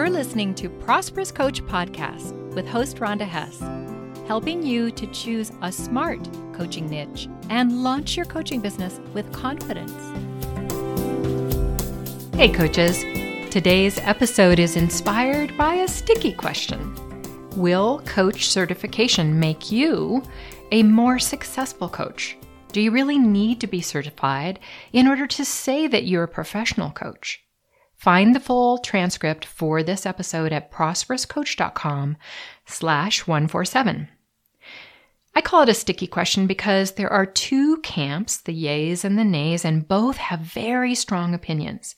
You're listening to Prosperous Coach Podcast with host Rhonda Hess, helping you to choose a smart coaching niche and launch your coaching business with confidence. Hey, coaches. Today's episode is inspired by a sticky question Will coach certification make you a more successful coach? Do you really need to be certified in order to say that you're a professional coach? Find the full transcript for this episode at prosperouscoach.com slash 147. I call it a sticky question because there are two camps, the yays and the nays, and both have very strong opinions.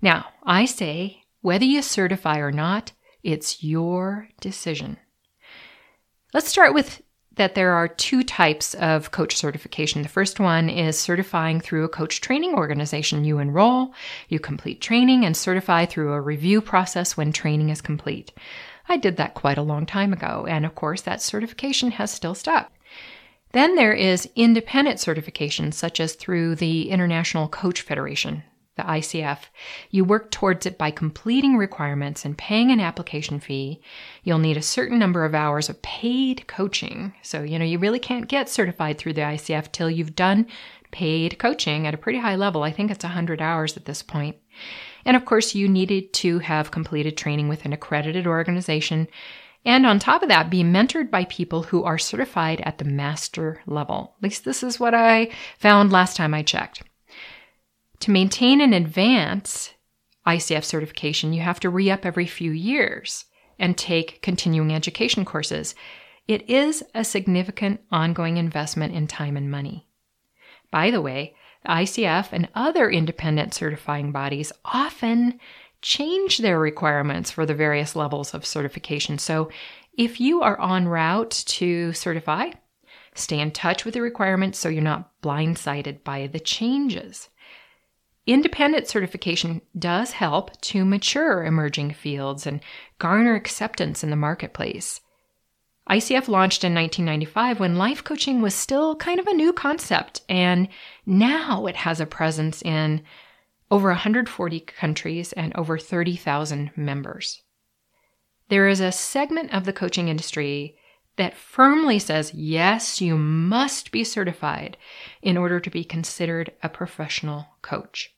Now, I say, whether you certify or not, it's your decision. Let's start with that there are two types of coach certification. The first one is certifying through a coach training organization. You enroll, you complete training, and certify through a review process when training is complete. I did that quite a long time ago, and of course, that certification has still stuck. Then there is independent certification, such as through the International Coach Federation the ICF, you work towards it by completing requirements and paying an application fee. You'll need a certain number of hours of paid coaching. So, you know, you really can't get certified through the ICF till you've done paid coaching at a pretty high level. I think it's 100 hours at this point. And of course, you needed to have completed training with an accredited organization. And on top of that, be mentored by people who are certified at the master level. At least this is what I found last time I checked. To maintain and advance ICF certification, you have to re up every few years and take continuing education courses. It is a significant ongoing investment in time and money. By the way, the ICF and other independent certifying bodies often change their requirements for the various levels of certification. So if you are en route to certify, stay in touch with the requirements so you're not blindsided by the changes. Independent certification does help to mature emerging fields and garner acceptance in the marketplace. ICF launched in 1995 when life coaching was still kind of a new concept, and now it has a presence in over 140 countries and over 30,000 members. There is a segment of the coaching industry that firmly says, yes, you must be certified in order to be considered a professional coach.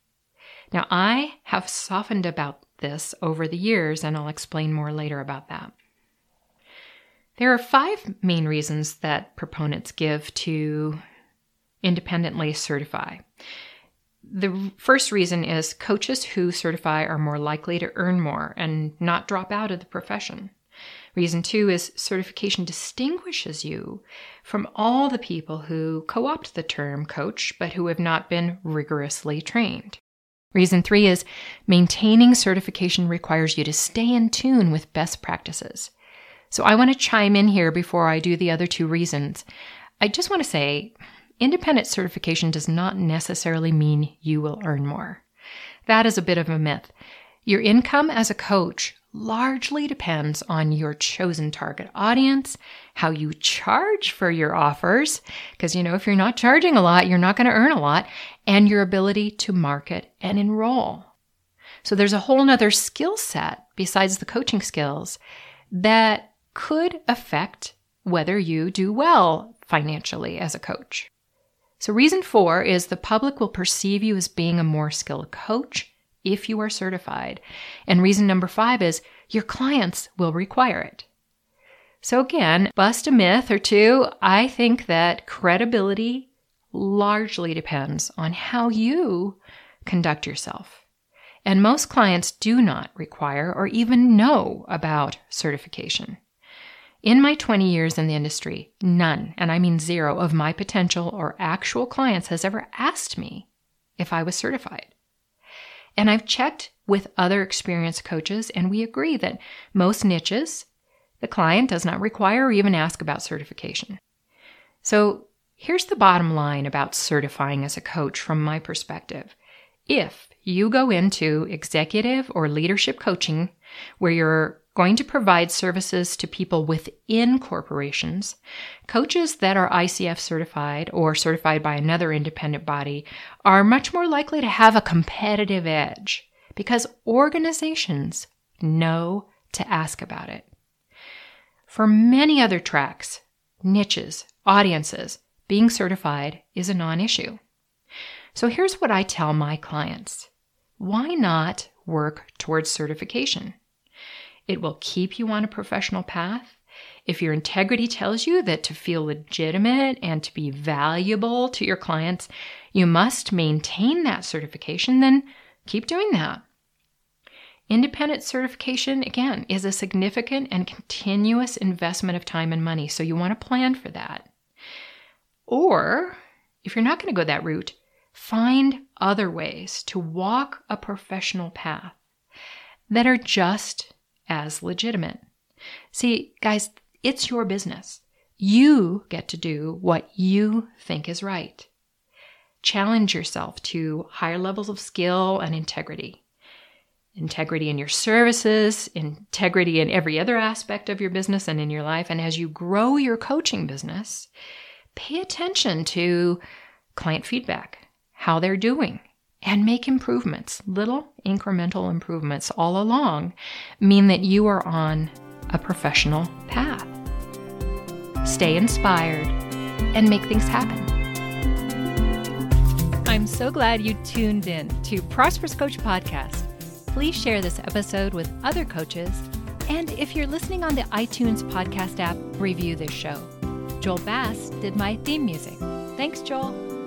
Now, I have softened about this over the years, and I'll explain more later about that. There are five main reasons that proponents give to independently certify. The first reason is coaches who certify are more likely to earn more and not drop out of the profession. Reason two is certification distinguishes you from all the people who co opt the term coach but who have not been rigorously trained. Reason three is maintaining certification requires you to stay in tune with best practices. So I want to chime in here before I do the other two reasons. I just want to say independent certification does not necessarily mean you will earn more. That is a bit of a myth. Your income as a coach largely depends on your chosen target audience, how you charge for your offers, because you know, if you're not charging a lot, you're not going to earn a lot, and your ability to market and enroll. So there's a whole nother skill set besides the coaching skills that could affect whether you do well financially as a coach. So reason four is the public will perceive you as being a more skilled coach if you are certified. And reason number five is your clients will require it. So again, bust a myth or two. I think that credibility largely depends on how you conduct yourself. And most clients do not require or even know about certification. In my 20 years in the industry, none, and I mean zero, of my potential or actual clients has ever asked me if I was certified. And I've checked with other experienced coaches, and we agree that most niches, the client does not require or even ask about certification. So here's the bottom line about certifying as a coach from my perspective. If you go into executive or leadership coaching where you're going to provide services to people within corporations. Coaches that are ICF certified or certified by another independent body are much more likely to have a competitive edge because organizations know to ask about it. For many other tracks, niches, audiences, being certified is a non issue. So here's what I tell my clients why not work towards certification? It will keep you on a professional path. If your integrity tells you that to feel legitimate and to be valuable to your clients, you must maintain that certification, then keep doing that. Independent certification, again, is a significant and continuous investment of time and money, so you want to plan for that. Or, if you're not going to go that route, find other ways to walk a professional path that are just as legitimate. See, guys, it's your business. You get to do what you think is right. Challenge yourself to higher levels of skill and integrity. Integrity in your services, integrity in every other aspect of your business and in your life. And as you grow your coaching business, pay attention to client feedback, how they're doing, and make improvements. Little incremental improvements all along mean that you are on a professional path. Stay inspired and make things happen. I'm so glad you tuned in to Prosperous Coach Podcast. Please share this episode with other coaches. And if you're listening on the iTunes podcast app, review this show. Joel Bass did my theme music. Thanks, Joel.